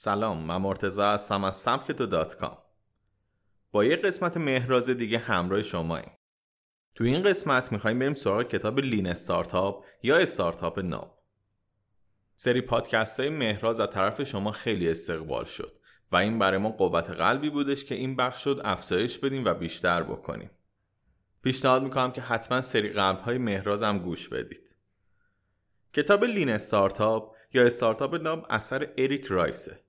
سلام من مرتضی هستم از سمکتو dot com. با یه قسمت مهراز دیگه همراه شماییم. تو این قسمت می‌خوایم بریم سراغ کتاب Lean Startup یا استارتاپ ناب. سری پادکست های مهراز از طرف شما خیلی استقبال شد و این برای ما قوت قلبی بودش که این بخش رو افزایش بدیم و بیشتر بکنیم. پیشنهاد می‌کنم که حتما سری قبل های مهراز هم گوش بدید. کتاب لین استارتاپ یا استارتاپ ناب اثر اریک رایسه.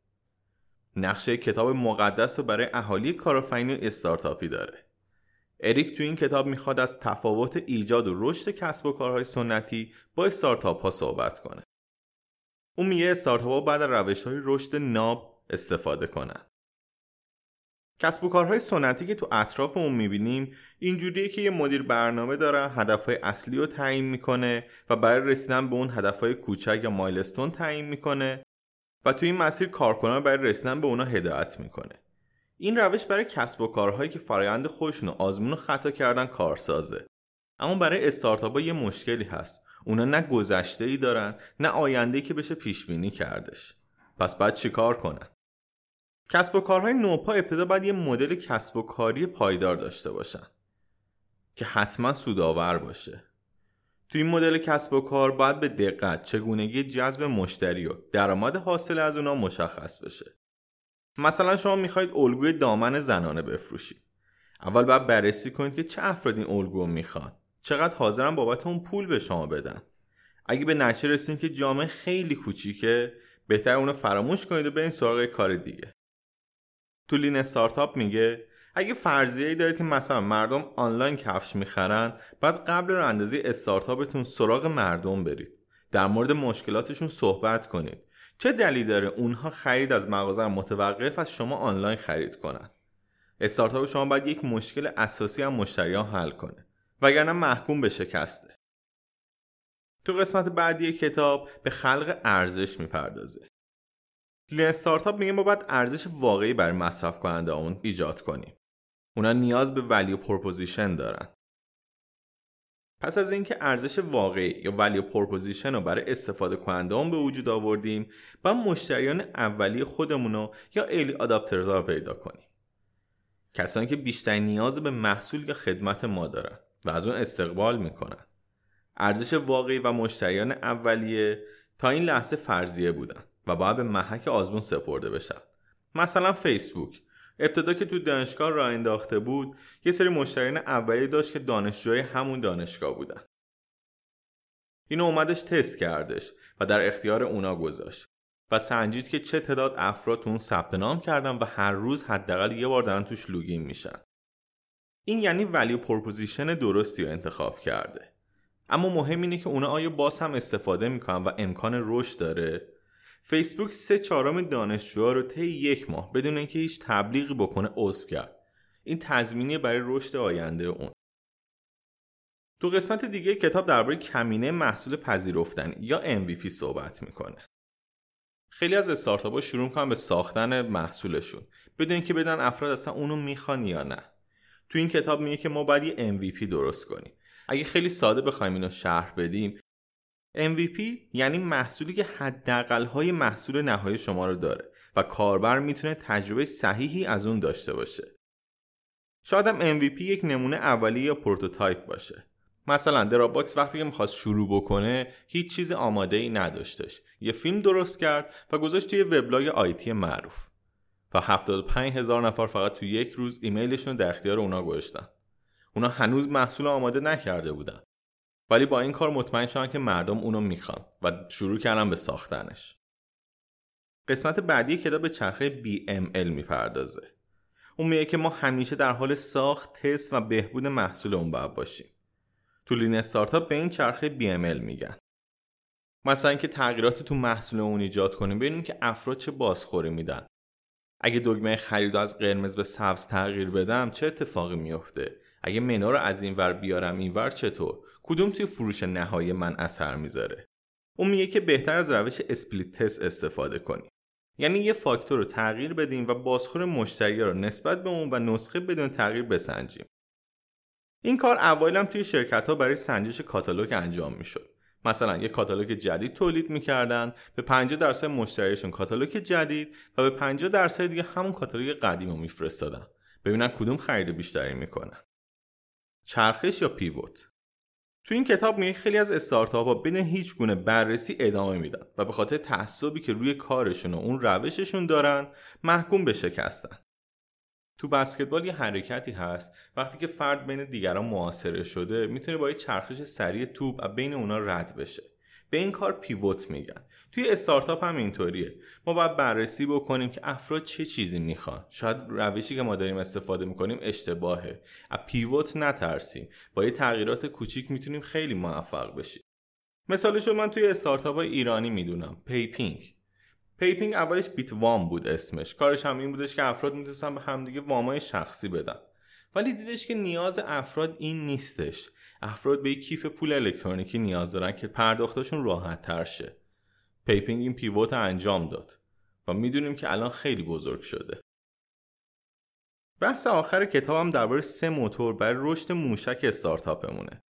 نقشه کتاب مقدس رو برای اهالی کارآفرینی استارتاپی داره. اریک تو این کتاب می‌خواد از تفاوت ایجاد و رشد کسب و کارهای سنتی با استارتاپ ها صحبت کنه. اون میگه استارتاپ ها بعد روش های رشد ناب استفاده کنن. کسب و کارهای سنتی که تو اطرافمون می‌بینیم اینجوریه که یه مدیر برنامه داره هدفهای اصلی رو تعیین می‌کنه و برای رسیدن به اون هدفهای کوچک یا مایلستون تعیین می‌کنه. و تو این مسیر کارکنان برای رسیدن به اونا هدایت می‌کنه. این روش برای کسب و کارهایی که فرایند خودشون آزمون و خطا کردن کارسازه. اما برای استارتاپ یه مشکلی هست. اونا نه گذشته ای دارن نه آینده که بشه پیش بینی کردش. پس بعد چیکار کنن؟ کسب و کارهای نوپا ابتدا باید یه مدل کسب و کاری پایدار داشته باشن که حتما سودآور باشه. تو این مدل کسب و کار باید به دقت چگونگی جذب مشتری و درآمد حاصل از اونا مشخص بشه. مثلا شما می‌خواید الگوی دامن زنانه بفروشید. اول باید بررسی کنید که چه افراد این الگو می‌خوان. چقدر حاضرن بابت اون پول به شما بدن. اگه به نتیجه رسیدین که جامعه خیلی کوچیکه بهتر اونو فراموش کنید و برین سراغ کار دیگه. تو لین استارتاپ میگه اگه فرضیه ای دارید که مثلا مردم آنلاین کفش می‌خرن بعد قبل رو اندازی استارتاپتون سراغ مردم برید. در مورد مشکلاتشون صحبت کنید. چه دلیل داره اونها خرید از مغازه متوقف از شما آنلاین خرید کنن؟ استارتاپ شما باید یک مشکل اساسی هم مشتریان حل کنه وگرنه محکوم به شکسته. تو قسمت بعدی کتاب به خلق ارزش می‌پردازه. لین استارتاپ میگه ما باید ارزش واقعی برای مصرف کننده اون ایجاد کنیم. اونا نیاز به value proposition دارن. پس از اینکه ارزش واقعی یا value proposition رو برای استفاده کننده به وجود آوردیم با مشتریان اولیه خودمون رو یا early adopters رو پیدا کنیم. کسانی که بیشتر نیاز به محصول یا خدمت ما دارن و از اون استقبال می‌کنن. ارزش واقعی و مشتریان اولیه تا این لحظه فرضیه بودن و باید به محک آزمون سپرده بشن. مثلا فیسبوک ابتدا که تو دانشگاه راه انداخته بود یه سری مشتریان اولیه داشت که دانشجوی همون دانشگاه بودن. اینو اومدش تست کردش و در اختیار اونا گذاشت. و سنجید که چه تعداد افراد تو اون ثبت نام کردن و هر روز حداقل یه بار دارن توش login میشن. این یعنی value proposition درستی رو انتخاب کرده. اما مهم اینه که اونا آیا باز هم استفاده می‌کنن و امکان رشد داره؟ فیسبوک سه چهارم دانشجوها رو طی یک ماه بدون اینکه هیچ تبلیغی بکنه عضو کرد. این تضمینی برای رشد آینده اون. تو قسمت دیگه کتاب درباره کمینه محصول پذیرفتن یا MVP صحبت می‌کنه. خیلی از استارتاپ شروع می‌کنن به ساختن محصولشون. بدون اینکه بدن افراد اصلا اونو می‌خوان یا نه. تو این کتاب میگه که ما باید یه MVP درست کنیم. اگه خیلی ساده بخوایم اینو شرح بدیم MVP یعنی محصولی که حداقل های محصول نهایی شما رو داره و کاربر می‌تونه تجربه صحیحی از اون داشته باشه. شاید هم MVP یک نمونه اولیه یا پروتوتایپ باشه. مثلا Dropbox وقتی که می‌خواست شروع بکنه هیچ چیز آماده ای نداشتش. یه فیلم درست کرد و گذاشت توی وبلاگ IT معروف. و 75 هزار نفر فقط توی یک روز ایمیلشون در اختیار اونا گذاشتن. اونا هنوز محصول آماده نکرده بودن. ولی با این کار مطمئن شدن که مردم اونو می‌خوان و شروع کردن به ساختنش. قسمت بعدی کتاب به چرخه BML می‌پردازه. اون میگه که ما همیشه در حال ساخت، تست و بهبود محصول اون باید باشیم. تو لین استارتاپ به این چرخه BML میگن. مثلا اینکه تغییراتی تو محصول اون ایجاد کنیم ببینیم که افراد چه بازخوری میدن. اگه دگمه خرید از قرمز به سبز تغییر بدم چه اتفاقی میفته؟ اگه منو رو از این ور بیارم این ور چطور؟ کدوم توی فروش نهایی من اثر می‌ذاره؟ اون میگه که بهتر از روش split test استفاده کنیم یعنی یه فاکتور رو تغییر بدیم و بازخور مشتری رو نسبت به اون و نسخه بدون تغییر بسنجیم. این کار اوایل هم توی شرکت ها برای سنجش کاتالوگ انجام می‌شد. مثلا یک کاتالوگ جدید تولید می‌کردن به 50 درصد مشتریشون کاتالوگ جدید و به 50 درصد دیگه همون کاتالوگ قدیم رو میفرستادن. ببینن کدوم خرید بیشتری می‌کنن. چرخش یا پیوت؟ تو این کتاب میگه خیلی از استارتاپ ها بدون هیچ گونه بررسی ادامه میدن و به خاطر تعصبی که روی کارشون و اون روششون دارن محکوم به شکستن. تو بسکتبال یه حرکتی هست. وقتی که فرد بین دیگران معاصره شده می‌تونه با یه چرخش سریع توپ و بین اونا رد بشه. به این کار پیوت میگن. توی استارتاپ هم اینطوریه. ما باید بررسی بکنیم که افراد چه چیزی می‌خوان. شاید روشی که ما داریم استفاده می‌کنیم اشتباهه. از pivot نترسیم. با یه تغییرات کوچیک می‌تونیم خیلی موفق بشیم. مثالش رو من توی استارتاپ های ایرانی می‌دونم. پیپینگ. پیپینگ اولش بیت وام بود اسمش. کارش هم این بودش که افراد می‌تونستن به همدیگه وامای شخصی بدن. ولی دیدش که نیاز افراد این نیستش. افراد به یک کیف پول الکترونیکی نیاز دارن که پرداختشون راحت تر شه. پیپینگ این pivot انجام داد و می‌دونیم که الان خیلی بزرگ شده. بحث آخر کتابم درباره سه موتور برای رشد موشک استارتاپمونه.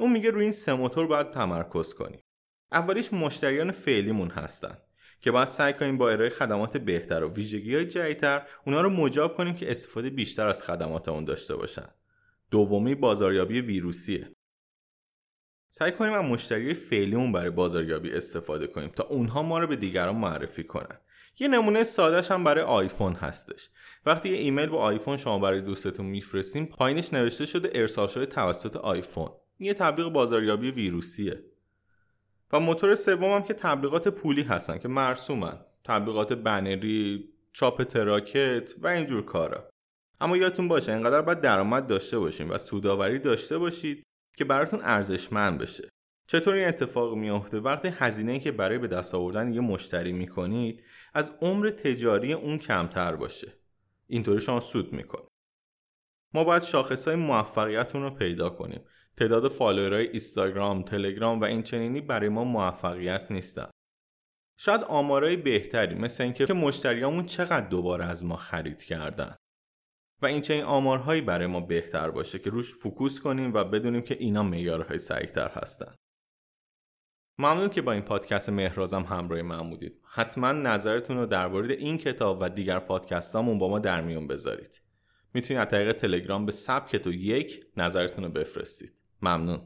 اون میگه روی این سه موتور باید تمرکز کنیم. اولیش مشتریان فعلیمون هستن. که باید سعی کنیم با ارائه خدمات بهتر و ویژگی های جدیدتر اونا رو مجاب کنیم که استفاده بیشتر از خدمات اون داشته باشن. دومی بازاریابی ویروسیه. سعی کنیم از مشتری فعلیمون برای بازاریابی استفاده کنیم تا اونها ما رو به دیگران معرفی کنن. یه نمونه سادهش هم برای آیفون هستش. وقتی یه ایمیل با آیفون شما برای دوستتون میفرستیم پایینش نوشته شده ارسال شده توسط آیفون. یه تبلیغ بازاریابی ویروسیه. و موتور هم که تبلیغات پولی هستن که مرسومن. تبلیغات بنری چاپ تراکت و اینجور کارا. اما یادتون باشه اینقدر باید درآمد داشته باشیم و سوداوری داشته باشید که براتون ارزشمند بشه. چطور این اتفاق میافته؟ وقتی هزینه‌ای که برای به دست آوردن یه مشتری می‌کنید از عمر تجاری اون کمتر باشه. اینطوری شما سود می‌کنید. ما باید شاخصهای موفقیتمون رو پیدا کنیم. تعداد فالوورهای اینستاگرام، تلگرام و این چنینی برای ما موفقیت نیستن. شاید آمارای بهتری مثل اینکه که مشتریامون چقدر دوباره از ما خرید کردن. و این چنین آمارهایی برای ما بهتر باشه که روش فوکوس کنیم و بدونیم که اینا معیارهای سعیتر هستن. ممنون که با این پادکست مهرازم همراه من بودید. حتما نظرتون رو درباره این کتاب و دیگر پادکستامون با ما در میون بذارید. می‌تونید از طریق تلگرام به سبکت و یک نظرتون رو بفرستید. ممنون.